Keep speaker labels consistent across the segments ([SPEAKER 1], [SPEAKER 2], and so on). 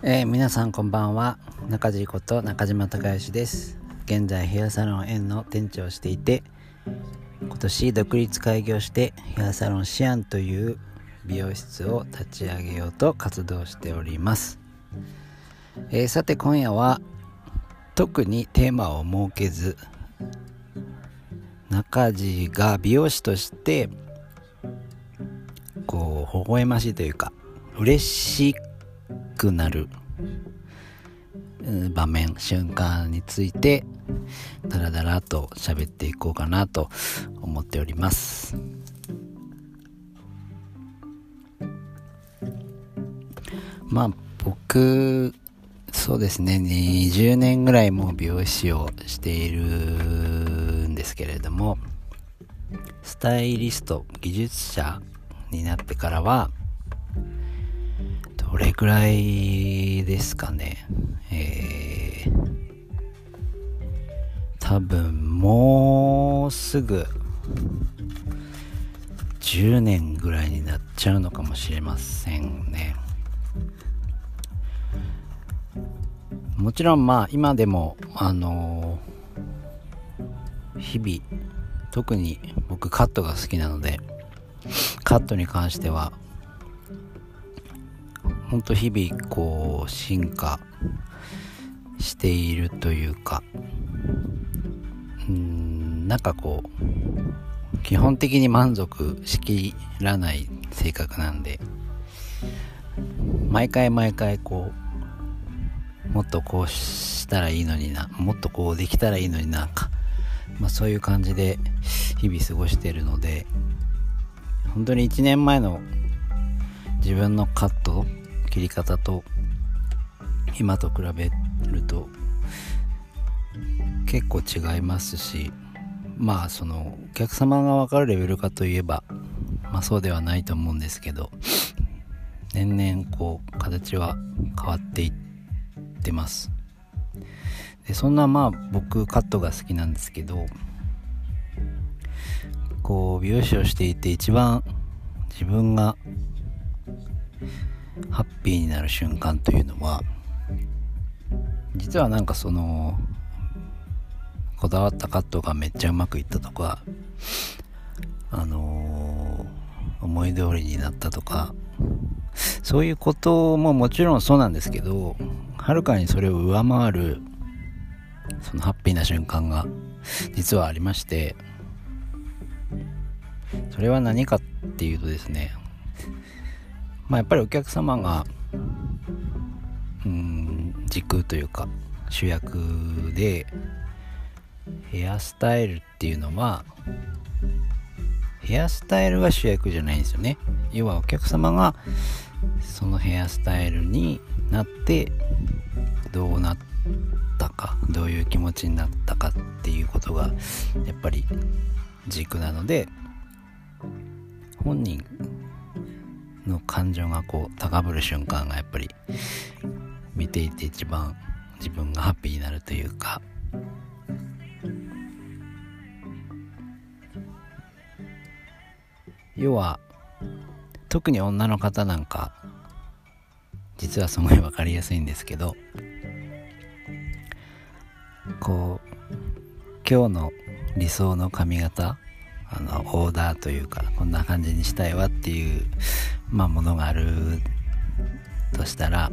[SPEAKER 1] えー、皆さんこんばんは。中地こと中島孝義です。現在ヘアサロン園の店長をしていて今年独立開業してヘアサロンシアンという美容室を立ち上げようと活動しております、えー、さて今夜は特にテーマを設けず中地が美容師としてこう微笑ましいというか嬉しくなる場面瞬間についてダラダラと喋っていこうかなと思っております。まあ僕そうですね20年ぐらいも美容師をしているんですけれどもスタイリスト技術者になってからはどれくらいですかね。えー、多分もうすぐ10年ぐらいになっちゃうのかもしれませんね。もちろんまあ今でもあのー、日々特に僕カットが好きなのでカットに関しては本当日々こう進化しているというかうんなんかこう基本的に満足しきらない性格なんで毎回毎回こうもっとこうしたらいいのになもっとこうできたらいいのになんか、まあ、そういう感じで日々過ごしてるので本当に1年前の自分のカット切り方と今と比べると結構違いますしまあそのお客様が分かるレベルかといえばまあそうではないと思うんですけど年々こう形は変わっていってます。でそんなまあ僕カットが好きなんですけどこう美容師をしていて一番自分がハッピーになる瞬間というのは実はなんかそのこだわったカットがめっちゃうまくいったとかあのー、思い通りになったとかそういうことももちろんそうなんですけどはるかにそれを上回るそのハッピーな瞬間が実はありましてそれは何かっていうとですねまあやっぱりお客様がうん軸というか主役でヘアスタイルっていうのはヘアスタイルが主役じゃないんですよね。要はお客様がそのヘアスタイルになってどうなったかどういう気持ちになったかっていうことがやっぱり軸なので本人の感情がこう高ぶる瞬間がやっぱり見ていて一番自分がハッピーになるというか。要は特に女の方なんか実はすごい分かりやすいんですけどこう今日の理想の髪型あのオーダーというかこんな感じにしたいわっていうまあものがあるとしたら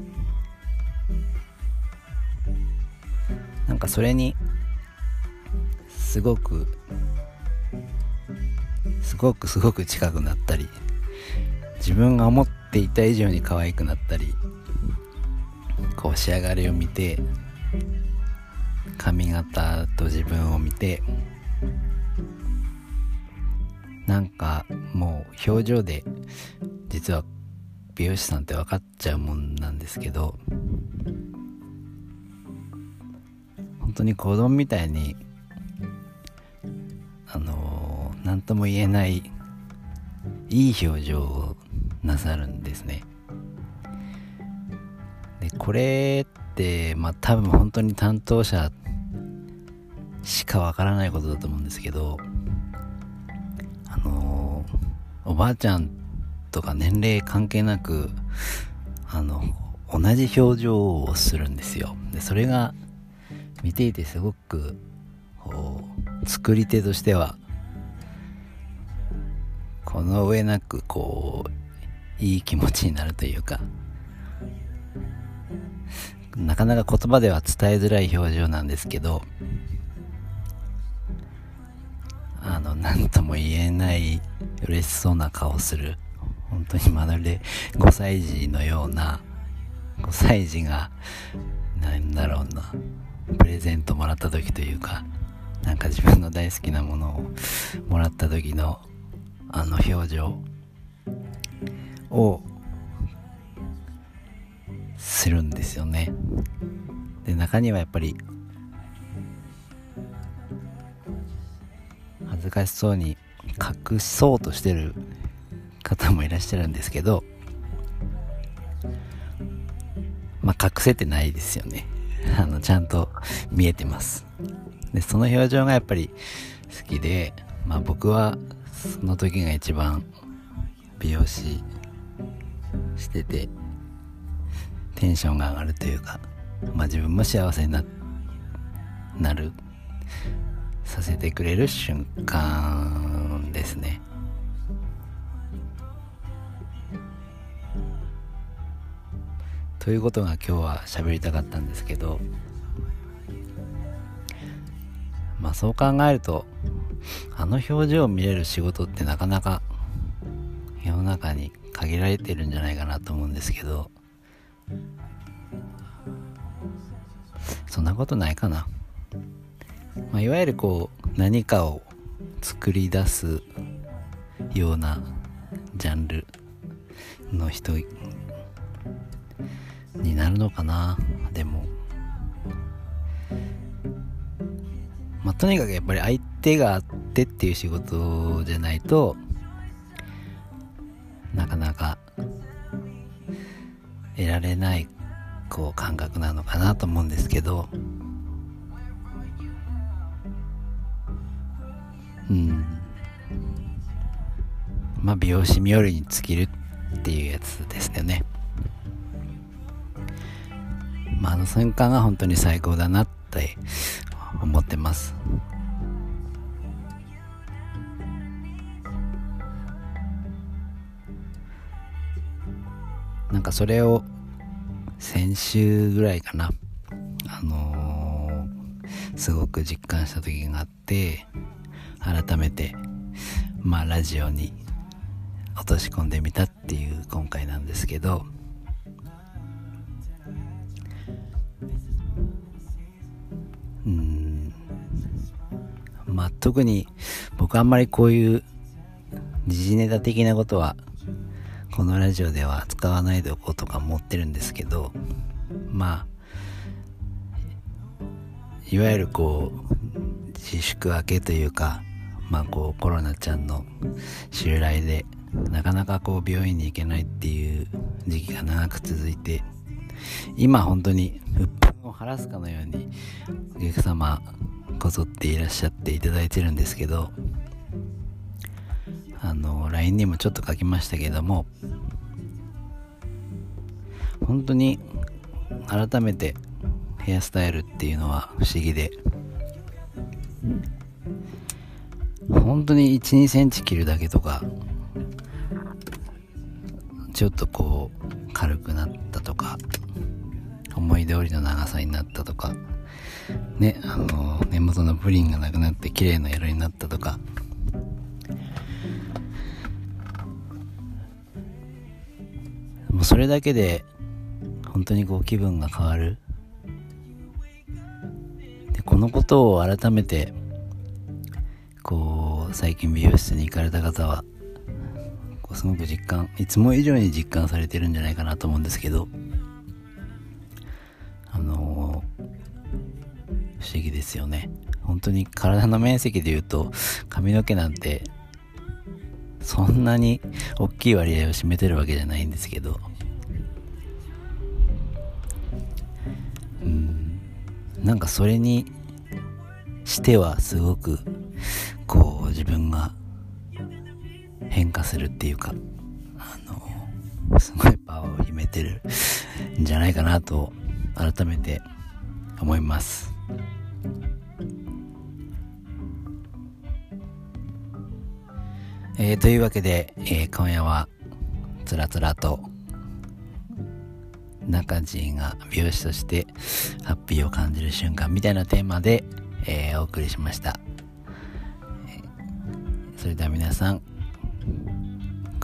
[SPEAKER 1] なんかそれにすごくすごくすごく近くなったり自分が思っていた以上に可愛くなったりこう仕上がりを見て髪型と自分を見てなんかもう表情で実は美容師さんって分かっちゃうもんなんですけど本当に子供みたいにあの何とも言えないいい表情をなさるんですね。でこれってまあ多分本当に担当者しかわからないことだと思うんですけどあのー、ばあちゃんとか年齢関係なくあの同じ表情をするんですよ。でそれが見ていてすごくこう作り手としてはこの上なくこういい気持ちになるというかなかなか言葉では伝えづらい表情なんですけどあの何とも言えない嬉しそうな顔する本当にまるで5歳児のような5歳児がなんだろうなプレゼントもらった時というかなんか自分の大好きなものをもらった時のあの表情をするんですよね。で中にはやっぱり恥ずかしそうに隠そうとしてる方もいらっしゃるんですけどまあ隠せてないですよね。あのちゃんと見えてます。でその表情がやっぱり好きでまあ僕はその時が一番美容師しててテンションが上がるというかまあ自分も幸せにななるさせてくれる瞬間ですね。ということが今日は喋りたかったんですけどまあそう考えるとあの表情を見れる仕事ってなかなか世の中に限られてるんじゃないかなと思うんですけどそんなことないかな、まあ、いわゆるこう何かを作り出すようなジャンルの人になるのかな？でも。まあとにかくやっぱり相手があってっていう仕事じゃないとなかなか得られないこう感覚なのかなと思うんですけど。うん。まあ美容師冥利に尽きるっていうやつですよね。まああの瞬間が本当に最高だなって思ってます。なんかそれを先週ぐらいかな。あのー、すごく実感した時があって改めてまあラジオに落とし込んでみたっていう今回なんですけどまあ特に僕あんまりこういう時事ネタ的なことはこのラジオでは使わないでおこうとか思ってるんですけどまあいわゆるこう自粛明けというかまあこうコロナちゃんの襲来でなかなかこう病院に行けないっていう時期が長く続いて今本当に鬱憤を晴らすかのようにお客様こぞっていらっしゃっていただいてるんですけどあの LINE にもちょっと書きましたけども本当に改めてヘアスタイルっていうのは不思議で本当に1 2センチ切るだけとかちょっとこう軽くなったとか思い通りの長さになったとかねあの根元のプリンがなくなって綺麗な色になったとか。もうそれだけで本当にこう気分が変わる。でこのことを改めてこう最近美容室に行かれた方はこうすごく実感いつも以上に実感されてるんじゃないかなと思うんですけど。ですよね。本当に体の面積で言うと髪の毛なんてそんなに大きい割合を占めてるわけじゃないんですけど。うん。なんかそれにしてはすごくこう自分が変化するっていうかあのすごいパワーを秘めてるんじゃないかなと改めて思います。えー、というわけで、えー、今夜はつらつらと中地が美容師としてハッピーを感じる瞬間みたいなテーマで、えー、お送りしました、それでは皆さん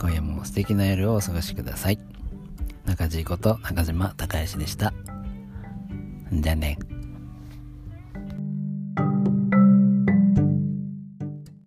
[SPEAKER 1] 今夜も素敵な夜をお過ごしください。中地こと中島孝之でした。じゃあね。